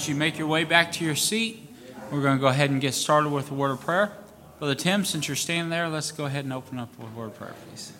as you make your way back to your seat, we're going to go ahead and get started with a word of prayer. Brother Tim, since you're standing there, let's go ahead and open up with a word of prayer, please.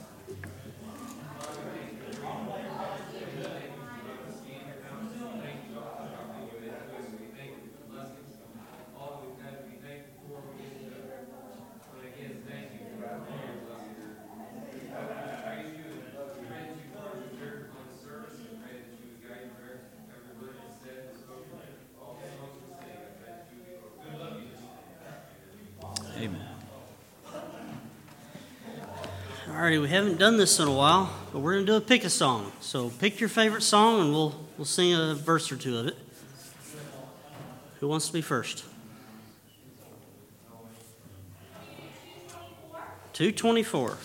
We haven't done this in a while, but we're going to do a pick a song. So pick your favorite song and we'll, we'll sing a verse or two of it. Who wants to be first? 224.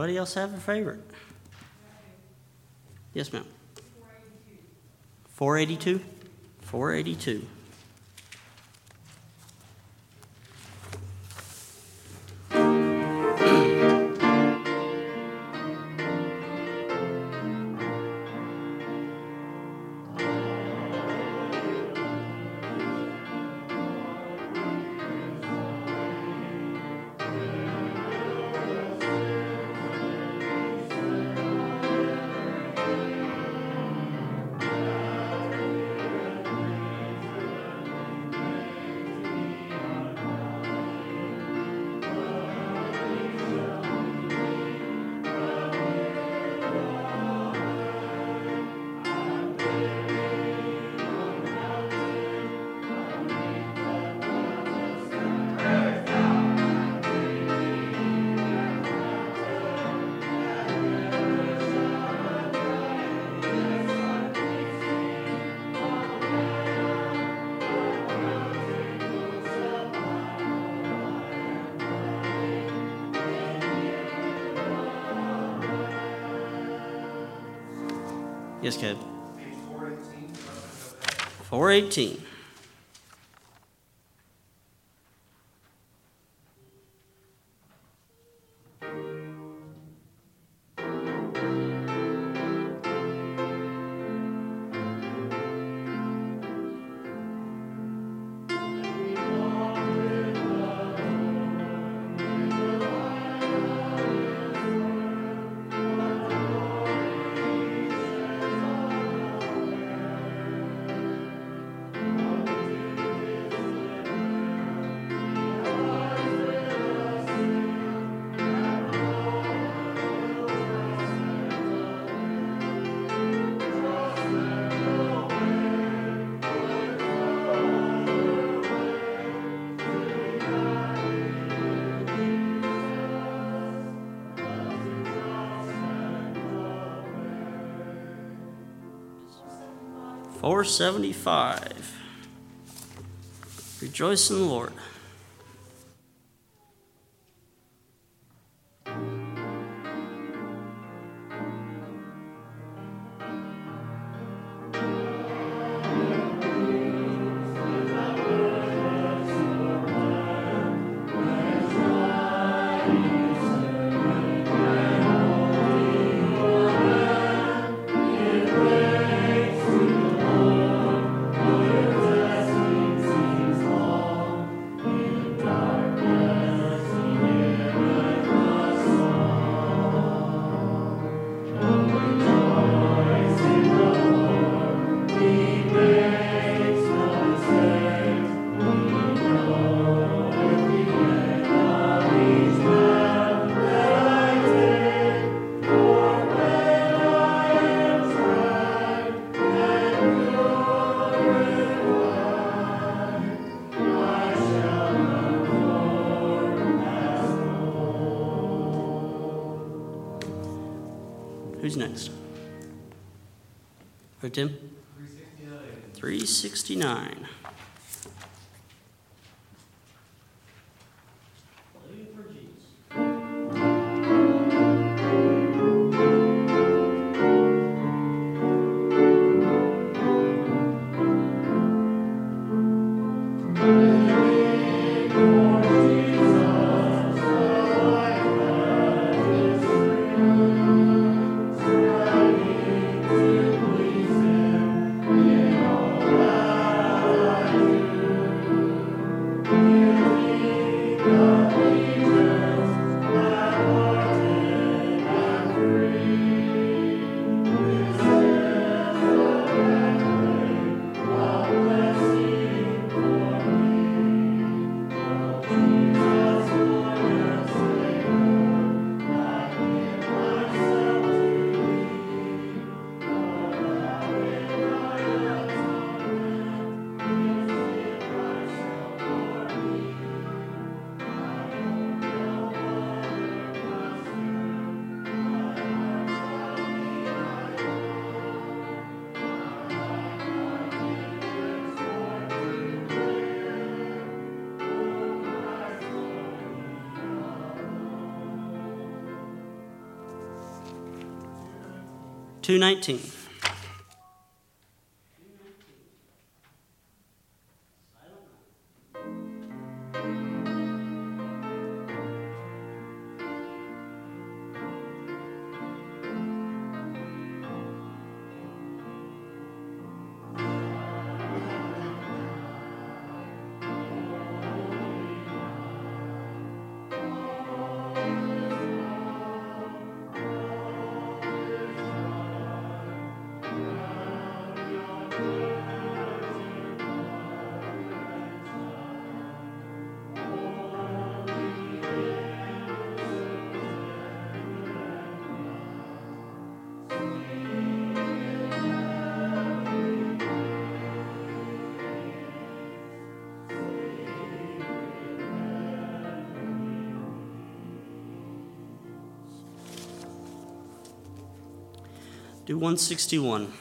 Anybody else have a favorite? Yes, ma'am. 482. 482. Yes, Kev. 418. Four seventy-five. Rejoice in the Lord. Who's next? Or Tim? 369. Two nineteen. 161.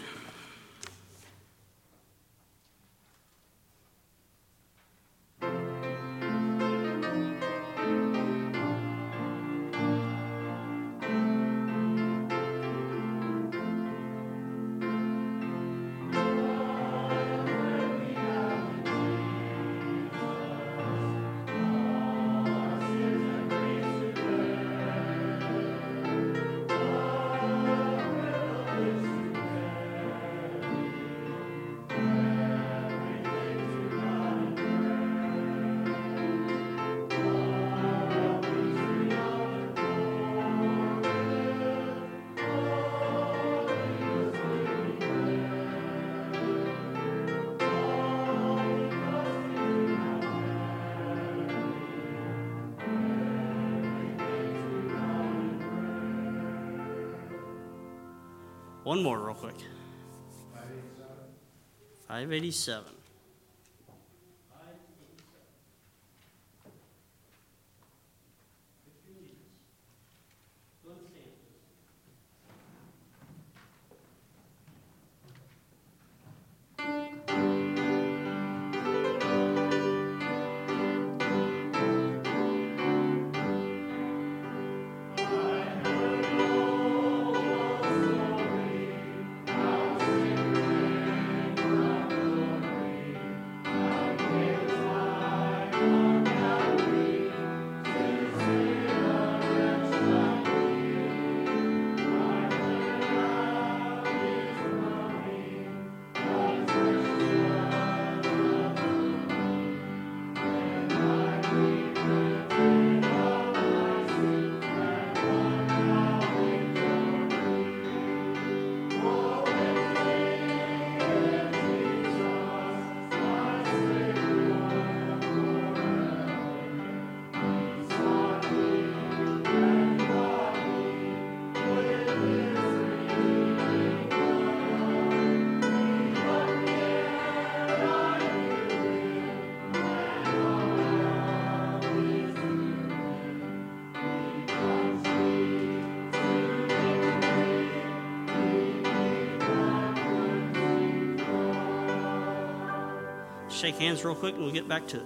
One more, real quick. Five eighty-seven. Shake hands real quick and we'll get back to it.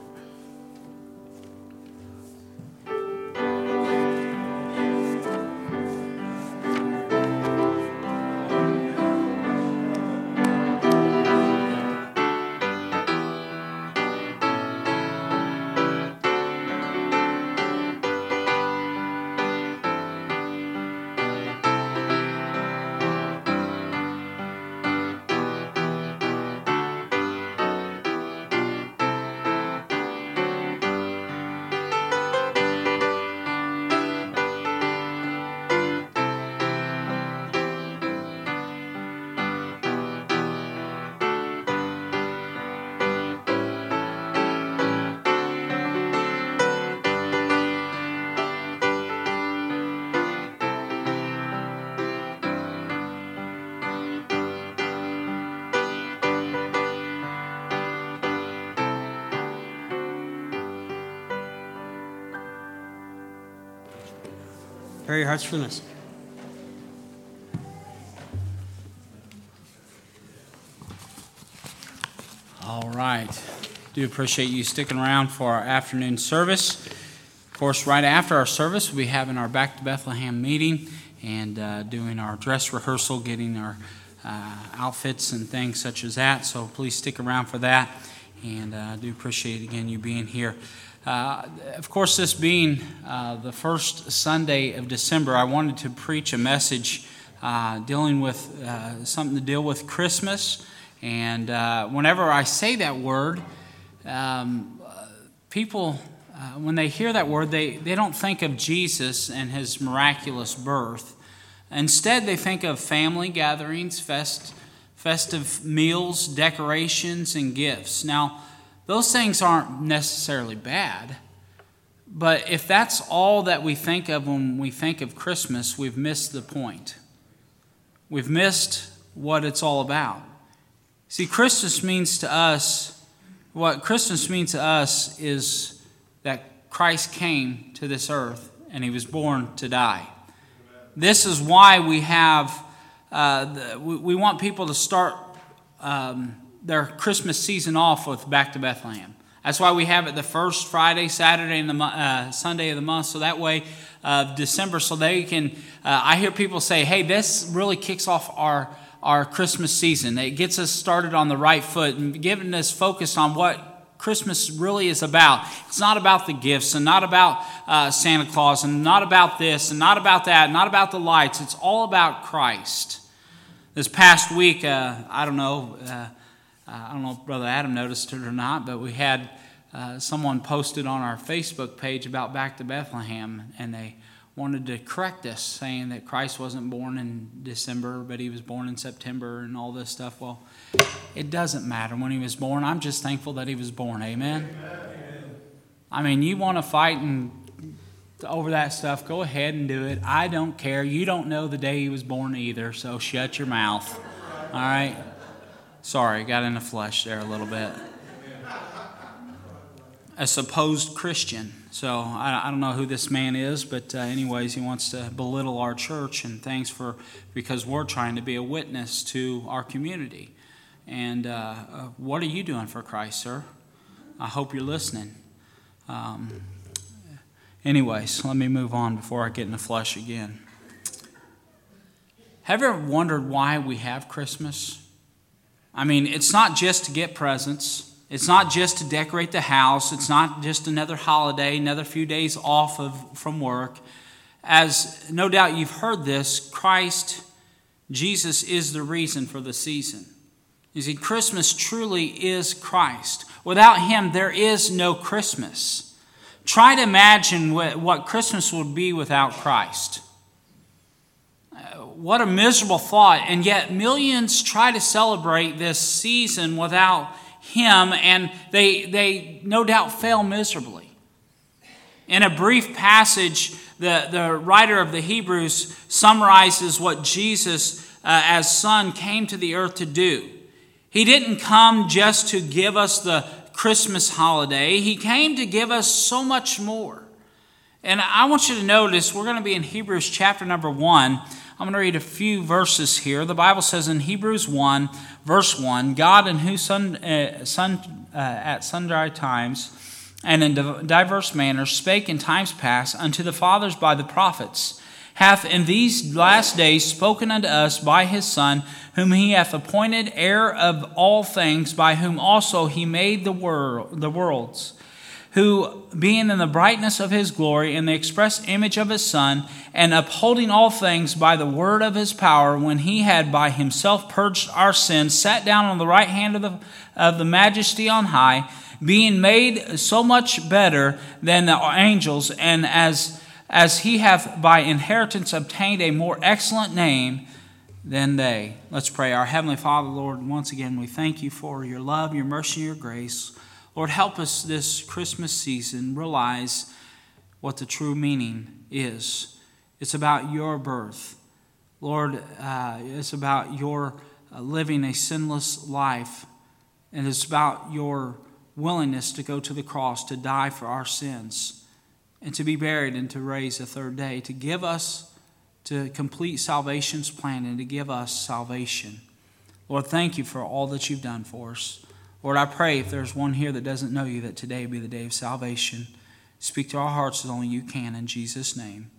Prepare your hearts for the message. All right. Do appreciate you sticking around for our afternoon service. Of course, right after our service, we'll be having our Back to Bethlehem meeting and uh, doing our dress rehearsal, getting our uh, outfits and things such as that. So please stick around for that. And uh, I do appreciate, again, you being here. Uh, of course, this being uh, the first Sunday of December, I wanted to preach a message uh, dealing with uh, something to deal with Christmas. And uh, whenever I say that word, um, people, uh, when they hear that word, they, they don't think of Jesus and his miraculous birth. Instead, they think of family gatherings, fest, festive meals, decorations, and gifts. Now, those things aren't necessarily bad, but if that's all that we think of when we think of Christmas, we've missed the point. We've missed what it's all about. See, Christmas means to us, what Christmas means to us is that Christ came to this earth and he was born to die. This is why we have, uh, the, we, we, want people to start um, their Christmas season off with Back to Bethlehem. That's why we have it the first Friday, Saturday, and the uh, Sunday of the month. So that way, uh, December, so they can. Uh, I hear people say, "Hey, this really kicks off our our Christmas season. It gets us started on the right foot and getting us focused on what Christmas really is about. It's not about the gifts and not about uh, Santa Claus and not about this and not about that, not about the lights. It's all about Christ. This past week, uh, I don't know, uh, I don't know if Brother Adam noticed it or not, but we had uh, someone posted on our Facebook page about Back to Bethlehem, and they wanted to correct us, saying that Christ wasn't born in December, but he was born in September and all this stuff. Well, it doesn't matter when he was born. I'm just thankful that he was born. Amen. Amen. I mean, you want to fight and over that stuff, go ahead and do it. I don't care. You don't know the day he was born either, so shut your mouth. All right? Sorry, got in the flesh there a little bit. A supposed Christian so I, I, don't know who this man is, but uh, anyways, he wants to belittle our church and thanks for because we're trying to be a witness to our community. And uh, uh, what are you doing for Christ, sir? I hope you're listening. Um, anyways, let me move on before I get in the flesh again. Have you ever wondered why we have Christmas? I mean, it's not just to get presents. It's not just to decorate the house, it's not just another holiday, another few days off of, from work. As no doubt you've heard this, Christ, Jesus, is the reason for the season. You see, Christmas truly is Christ. Without Him, there is no Christmas. Try to imagine what, what Christmas would be without Christ. What a miserable thought. And yet, millions try to celebrate this season without him, and they, they no doubt fail miserably. In a brief passage, the, the writer of the Hebrews summarizes what Jesus, uh, as Son, came to the earth to do. He didn't come just to give us the Christmas holiday, He came to give us so much more. And I want you to notice, we're going to be in Hebrews chapter number one. I'm going to read a few verses here. The Bible says in Hebrews 1, verse 1 God, in whose Son, uh, son uh, at sundry times and in diverse manners spake in times past unto the fathers by the prophets, hath in these last days spoken unto us by his Son, whom he hath appointed heir of all things, by whom also he made the, world, the worlds who, being in the brightness of his glory, in the express image of his Son, and upholding all things by the word of his power, when he had by himself purged our sins, sat down on the right hand of the, of the majesty on high, being made so much better than the angels, and as, as he hath by inheritance obtained a more excellent name than they. Let's pray. Our Heavenly Father, Lord, once again, we thank you for your love, your mercy, your grace. Lord, help us this Christmas season realize what the true meaning is. It's about your birth. Lord, uh, it's about your uh, living a sinless life, and it's about your willingness to go to the cross, to die for our sins, and to be buried and to raise a third day, to give us, to complete salvation's plan, and to give us salvation. Lord, thank you for all that you've done for us. Lord, I pray if there's one here that doesn't know you, that today be the day of salvation. Speak to our hearts as only you can in Jesus' name.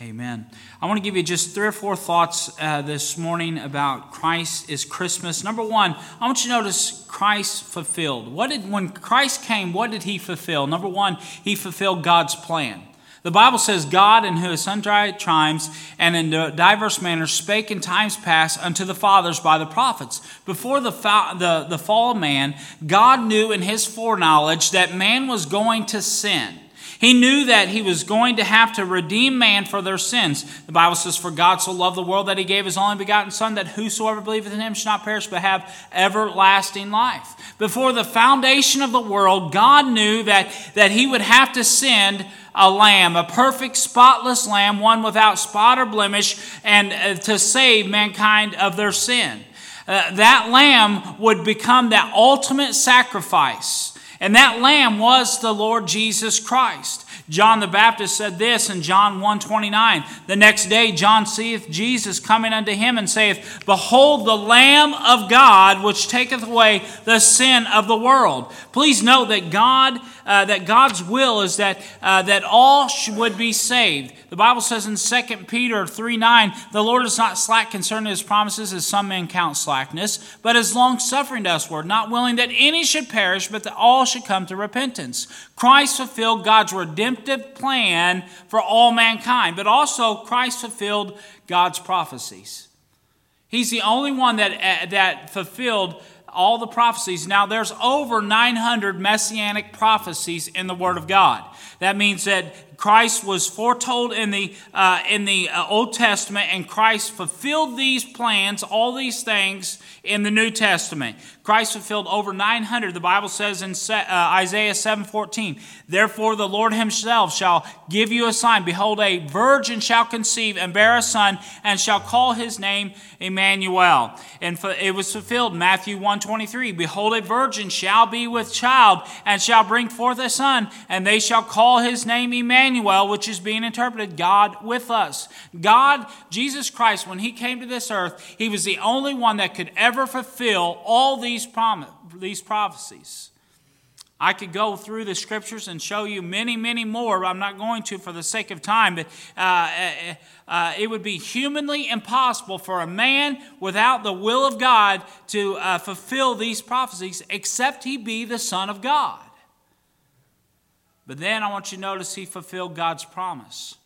Amen. I want to give you just three or four thoughts uh, this morning about Christ is Christmas. Number one, I want you to notice Christ fulfilled. What did when Christ came? What did he fulfill? Number one, he fulfilled God's plan. The Bible says, God, in whose sundry times and in diverse manners spake in times past unto the fathers by the prophets. Before the, the, the fall of man, God knew in his foreknowledge that man was going to sin. He knew that he was going to have to redeem man for their sins. The Bible says, For God so loved the world that he gave his only begotten Son, that whosoever believeth in him should not perish but have everlasting life. Before the foundation of the world, God knew that, that he would have to send a lamb, a perfect, spotless lamb, one without spot or blemish, and uh, to save mankind of their sin. Uh, that lamb would become that ultimate sacrifice. And that lamb was the Lord Jesus Christ. John the Baptist said this in John 1:29. The next day John seeth Jesus coming unto him and saith, Behold the Lamb of God which taketh away the sin of the world. Please note that God uh, that God's will is that, uh, that all would be saved. The Bible says in 2 Peter 3 9, the Lord is not slack concerning his promises, as some men count slackness, but is long suffering to usward, not willing that any should perish, but that all should come to repentance. Christ fulfilled God's redemptive plan for all mankind, but also Christ fulfilled God's prophecies. He's the only one that, uh, that fulfilled all the prophecies. Now, there's over 900 messianic prophecies in the Word of God. That means that Christ was foretold in the, uh, in the uh, Old Testament, and Christ fulfilled these plans, all these things, in the New Testament. Christ fulfilled over 900. The Bible says in uh, Isaiah 7:14, "Therefore the Lord himself shall give you a sign: behold, a virgin shall conceive and bear a son, and shall call his name Emmanuel." And it was fulfilled Matthew 1:23, "Behold, a virgin shall be with child and shall bring forth a son, and they shall call his name Emmanuel." Emmanuel, which is being interpreted God with us. God, Jesus Christ, when he came to this earth, he was the only one that could ever fulfill all these, prom- these prophecies. I could go through the scriptures and show you many, many more, but I'm not going to for the sake of time. But uh, uh, uh, it would be humanly impossible for a man without the will of God to uh, fulfill these prophecies, except he be the Son of God. But then I want you to notice he fulfilled God's promise.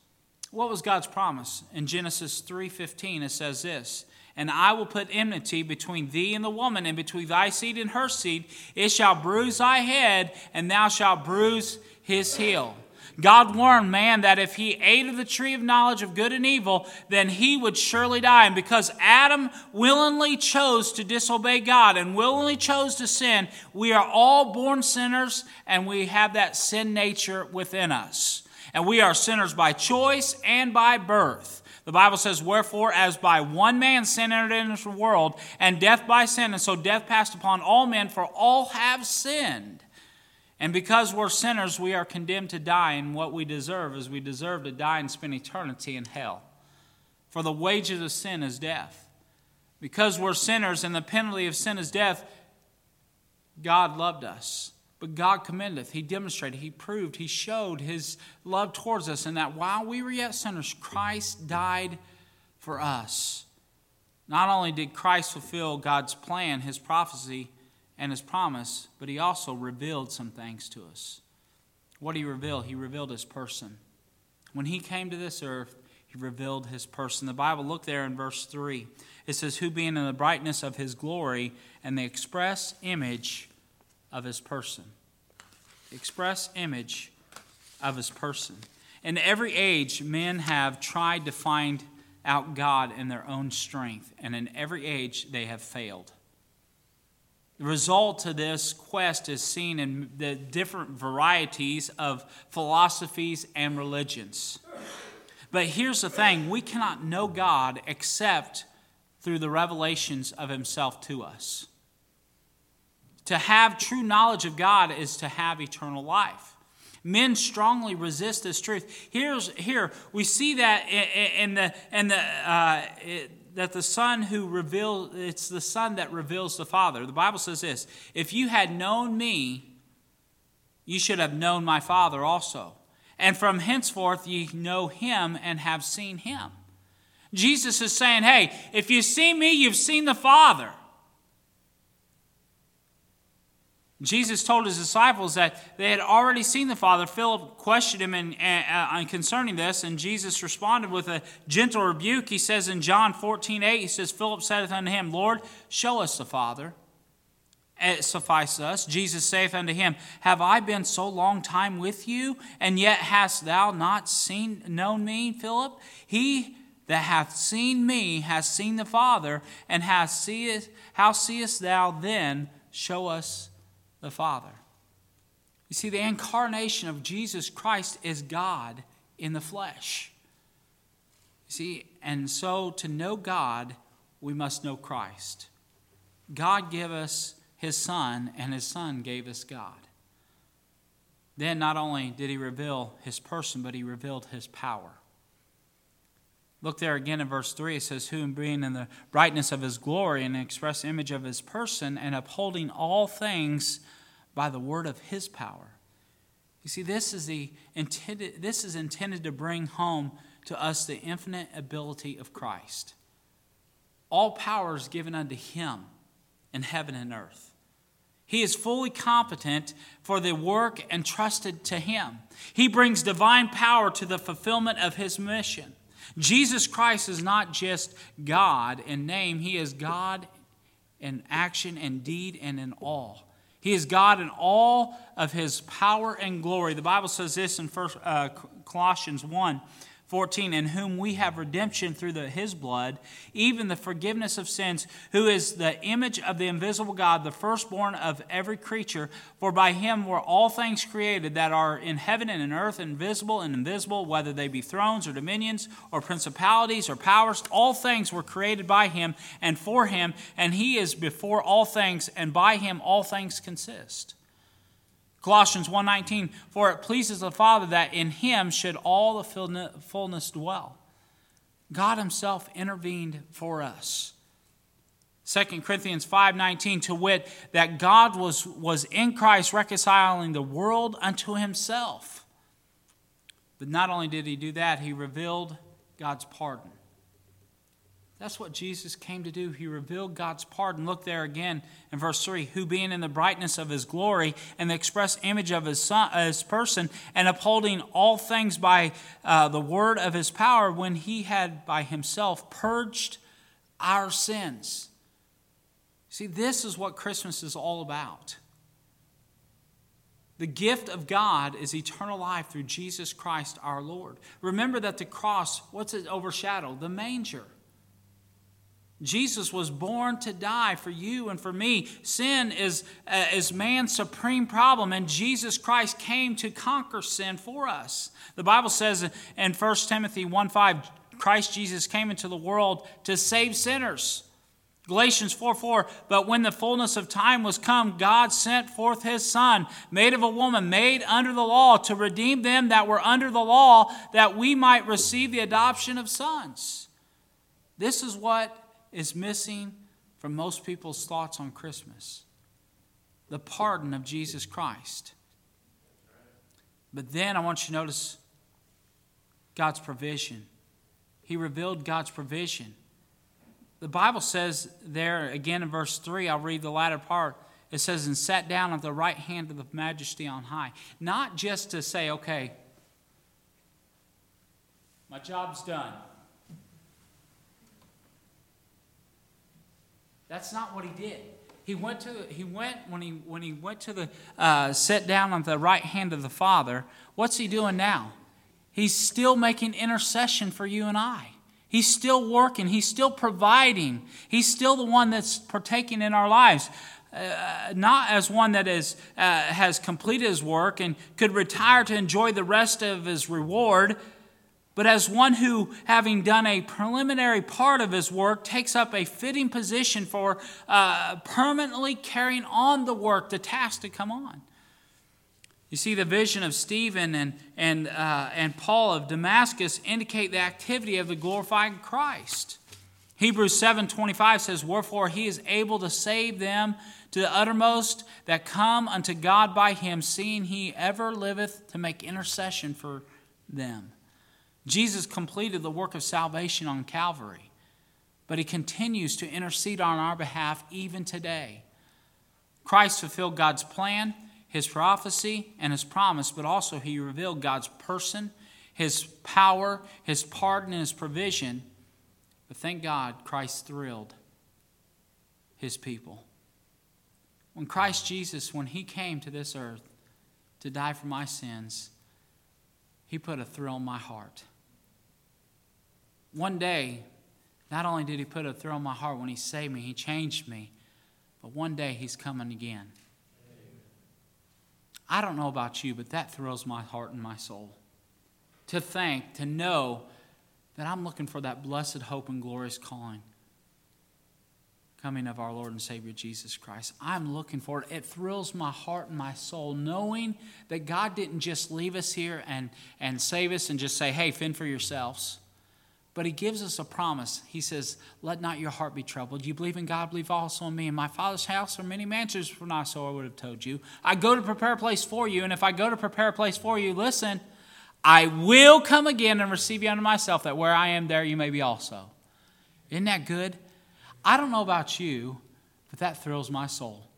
What was God's promise? In Genesis 3:15 it says this, "And I will put enmity between thee and the woman, and between thy seed and her seed. It shall bruise thy head, and thou shalt bruise his heel." God warned man that if he ate of the tree of knowledge of good and evil, then he would surely die. And because Adam willingly chose to disobey God and willingly chose to sin, we are all born sinners and we have that sin nature within us. And we are sinners by choice and by birth. The Bible says, Wherefore, as by one man sin entered into the world, and death by sin, and so death passed upon all men, for all have sinned. And because we're sinners, we are condemned to die, and what we deserve is we deserve to die and spend eternity in hell. For the wages of sin is death. Because we're sinners and the penalty of sin is death, God loved us. But God commendeth, He demonstrated, He proved, He showed His love towards us, and that while we were yet sinners, Christ died for us. Not only did Christ fulfill God's plan, His prophecy, and His promise, but He also revealed some things to us. What did He reveal? He revealed His person. When He came to this earth, He revealed His person. The Bible, look there in verse 3. It says, Who being in the brightness of His glory and the express image of his person. Express image of his person. In every age, men have tried to find out God in their own strength, and in every age, they have failed. The result of this quest is seen in the different varieties of philosophies and religions. But here's the thing we cannot know God except through the revelations of Himself to us. To have true knowledge of God is to have eternal life. Men strongly resist this truth. Here's here we see that in the in the uh, it, that the Son who reveals it's the Son that reveals the Father. The Bible says this: If you had known me, you should have known my Father also. And from henceforth ye know him and have seen him. Jesus is saying, Hey, if you see me, you've seen the Father. Jesus told his disciples that they had already seen the Father. Philip questioned him in, uh, uh, concerning this, and Jesus responded with a gentle rebuke. He says in John 14, 8, he says, Philip saith unto him, Lord, show us the Father. It suffice us. Jesus saith unto him, Have I been so long time with you, and yet hast thou not seen known me, Philip? He that hath seen me hath seen the Father, and has seeth, how seest thou then? Show us the Father. You see, the incarnation of Jesus Christ is God in the flesh. You see, and so to know God, we must know Christ. God gave us his Son, and his Son gave us God. Then not only did he reveal his person, but he revealed his power. Look there again in verse 3. It says, Who, being in the brightness of his glory and express image of his person, and upholding all things by the word of his power. You see, this is, the intended, this is intended to bring home to us the infinite ability of Christ. All power is given unto him in heaven and earth. He is fully competent for the work entrusted to him. He brings divine power to the fulfillment of his mission. Jesus Christ is not just God in name, he is God in action and deed and in all. He is God in all of his power and glory. The Bible says this in First, uh, Colossians 1 14, in whom we have redemption through the, his blood, even the forgiveness of sins, who is the image of the invisible God, the firstborn of every creature. For by him were all things created that are in heaven and in earth, invisible and invisible, whether they be thrones or dominions or principalities or powers. All things were created by him and for him, and he is before all things, and by him all things consist. Colossians 1:19 For it pleases the Father that in him should all the fullness dwell. God himself intervened for us. 2 Corinthians 5:19 to wit that God was was in Christ reconciling the world unto himself. But not only did he do that, he revealed God's pardon. That's what Jesus came to do. He revealed God's pardon. Look there again in verse 3 who being in the brightness of his glory and the express image of his, son, his person, and upholding all things by uh, the word of his power, when he had by himself purged our sins. See, this is what Christmas is all about. The gift of God is eternal life through Jesus Christ our Lord. Remember that the cross, what's it overshadow? The manger. Jesus was born to die for you and for me. Sin is, uh, is man's supreme problem, and Jesus Christ came to conquer sin for us. The Bible says in 1 Timothy 1 5, Christ Jesus came into the world to save sinners. Galatians 4 4, but when the fullness of time was come, God sent forth his Son, made of a woman, made under the law, to redeem them that were under the law, that we might receive the adoption of sons. This is what is missing from most people's thoughts on Christmas. the pardon of Jesus Christ. But then I want you to notice God's provision. He revealed God's provision. The Bible says there, again in verse 3, I'll read the latter part. It says, and sat down at the right hand of the majesty on high. Not just to say, okay, my job's done. That's not what he did. He went to he went when he when he went to the uh, down on the right hand of the Father. What's he doing now? He's still making intercession for you and I. He's still working. He's still providing. He's still the one that's partaking in our lives. Uh, not as one that is, uh, has completed his work and could retire to enjoy the rest of his reward, but as one who, having done a preliminary part of his work, takes up a fitting position for uh, permanently carrying on the work, the task to come on. You see, the vision of Stephen and, and, uh, and Paul of Damascus indicate the activity of the glorified Christ. Hebrews 7:25 says, "Wherefore he is able to save them to the uttermost that come unto God by him, seeing he ever liveth to make intercession for them." Jesus completed the work of salvation on Calvary, but he continues to intercede on our behalf even today. Christ fulfilled God's plan, his prophecy, and his promise, but also he revealed God's person, his power, his pardon, and his provision. But thank God, Christ thrilled his people. When Christ Jesus, when he came to this earth to die for my sins, he put a thrill in my heart. One day, not only did he put a thrill in my heart when he saved me, he changed me, but one day he's coming again. I don't know about you, but that thrills my heart and my soul. To think, to know that I'm looking for that blessed hope and glorious calling coming of our Lord and Savior Jesus Christ. I'm looking for it. It thrills my heart and my soul knowing that God didn't just leave us here and, and save us and just say, hey, fend for yourselves. But he gives us a promise. He says, Let not your heart be troubled. You believe in God, believe also in me. In my Father's house are many mansions, for not so I would have told you. I go to prepare a place for you, and if I go to prepare a place for you, listen, I will come again and receive you unto myself, that where I am, there you may be also. Isn't that good? I don't know about you, but that thrills my soul.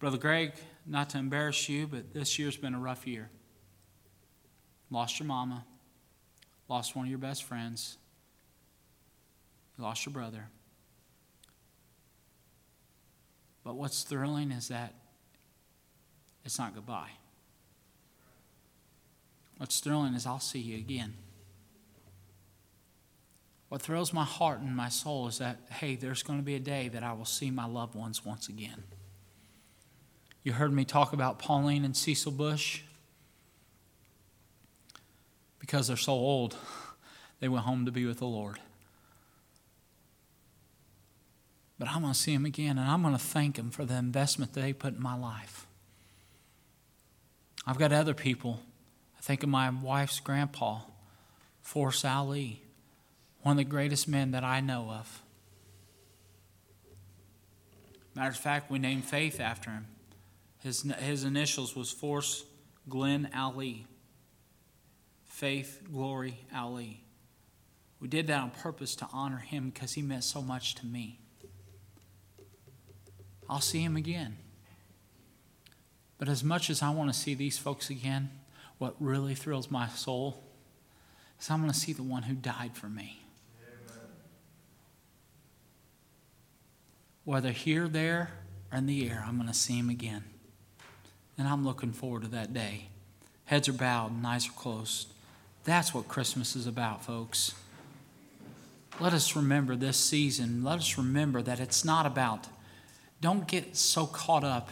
Brother Greg, not to embarrass you, but this year's been a rough year. Lost your mama, lost one of your best friends, you lost your brother. But what's thrilling is that it's not goodbye. What's thrilling is I'll see you again. What thrills my heart and my soul is that, hey, there's going to be a day that I will see my loved ones once again. You heard me talk about Pauline and Cecil Bush. Because they're so old, they went home to be with the Lord. But I'm going to see them again, and I'm going to thank them for the investment they put in my life. I've got other people. I think of my wife's grandpa, Forrest Ali, one of the greatest men that I know of. Matter of fact, we named Faith after him. His, his initials was Force Glenn Ali. Faith, Glory, Ali. We did that on purpose to honor him because he meant so much to me. I'll see him again. But as much as I want to see these folks again, what really thrills my soul is I'm going to see the one who died for me. Whether here, there, or in the air, I'm going to see him again. And I'm looking forward to that day. Heads are bowed and eyes are closed. That's what Christmas is about, folks. Let us remember this season. Let us remember that it's not about, don't get so caught up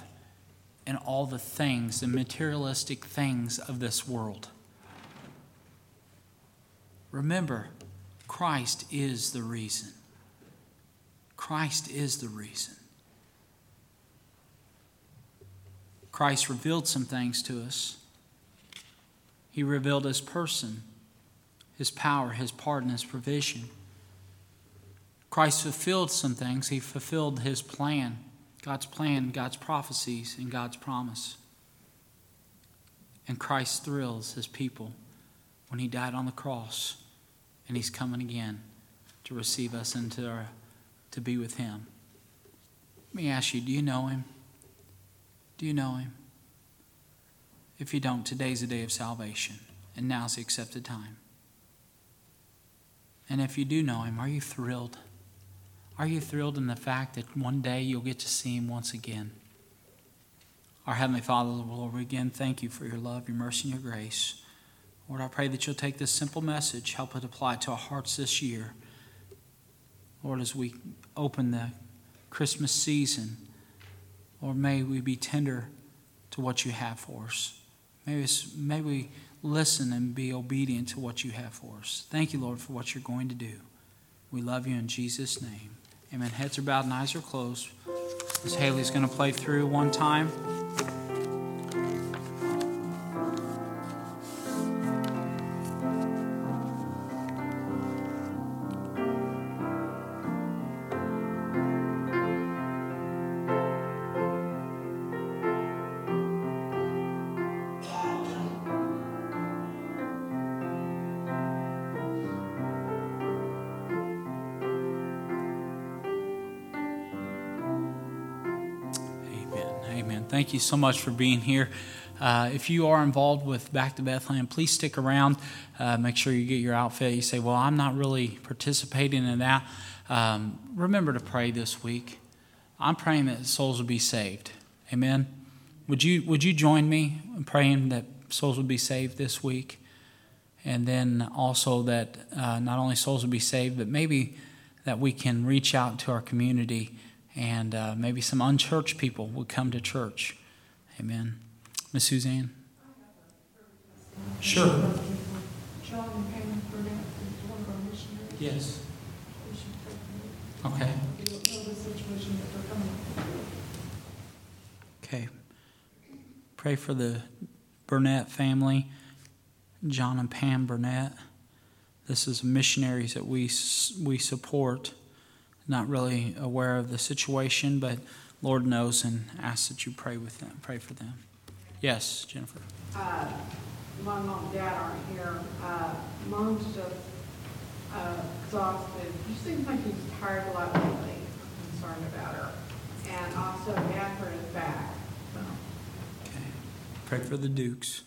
in all the things, the materialistic things of this world. Remember, Christ is the reason. Christ is the reason. Christ revealed some things to us. He revealed his person, his power, his pardon, his provision. Christ fulfilled some things. He fulfilled his plan, God's plan, God's prophecies, and God's promise. And Christ thrills his people when he died on the cross, and he's coming again to receive us into our, to be with him. Let me ask you, do you know him? Do you know him? If you don't, today's the day of salvation, and now's the accepted time. And if you do know him, are you thrilled? Are you thrilled in the fact that one day you'll get to see him once again? Our Heavenly Father, Lord, we again thank you for your love, your mercy, and your grace. Lord, I pray that you'll take this simple message, help it apply to our hearts this year. Lord, as we open the Christmas season, Lord, may we be tender to what you have for us. May we, may we listen and be obedient to what you have for us. Thank you, Lord, for what you're going to do. We love you in Jesus' name. Amen. Heads are bowed and eyes are closed. Miss Haley's going to play through one time. Thank you so much for being here. Uh, if you are involved with Back to Bethlehem, please stick around. Uh, make sure you get your outfit. You say, Well, I'm not really participating in that. Um, remember to pray this week. I'm praying that souls will be saved. Amen. Would you, would you join me in praying that souls will be saved this week? And then also that uh, not only souls will be saved, but maybe that we can reach out to our community and uh, maybe some unchurched people would come to church. Amen. Miss Suzanne? Sure. John Burnett is one of our missionaries. Yes. We should pray for them. Okay. You don't know the situation that they're coming through. Okay. Pray for the Burnett family, John and Pam Burnett. This is missionaries that we we support. Not really aware of the situation, but Lord knows and asks that you pray with them. Pray for them. Yes, Jennifer. uh, my mom and dad aren't here. Uh, mom's just uh, exhausted. She seems like she's tired a lot lately. I'm concerned about her. And also dad hurt his back. So, Okay. Pray for the Dukes.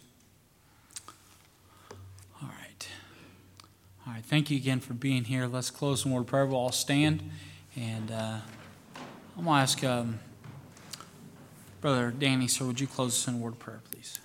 All right. All right. Thank you again for being here. Let's close in word prayer. We'll all stand. And uh, I'm going to ask um, Brother Danny, sir, would you close us in a word of prayer, please?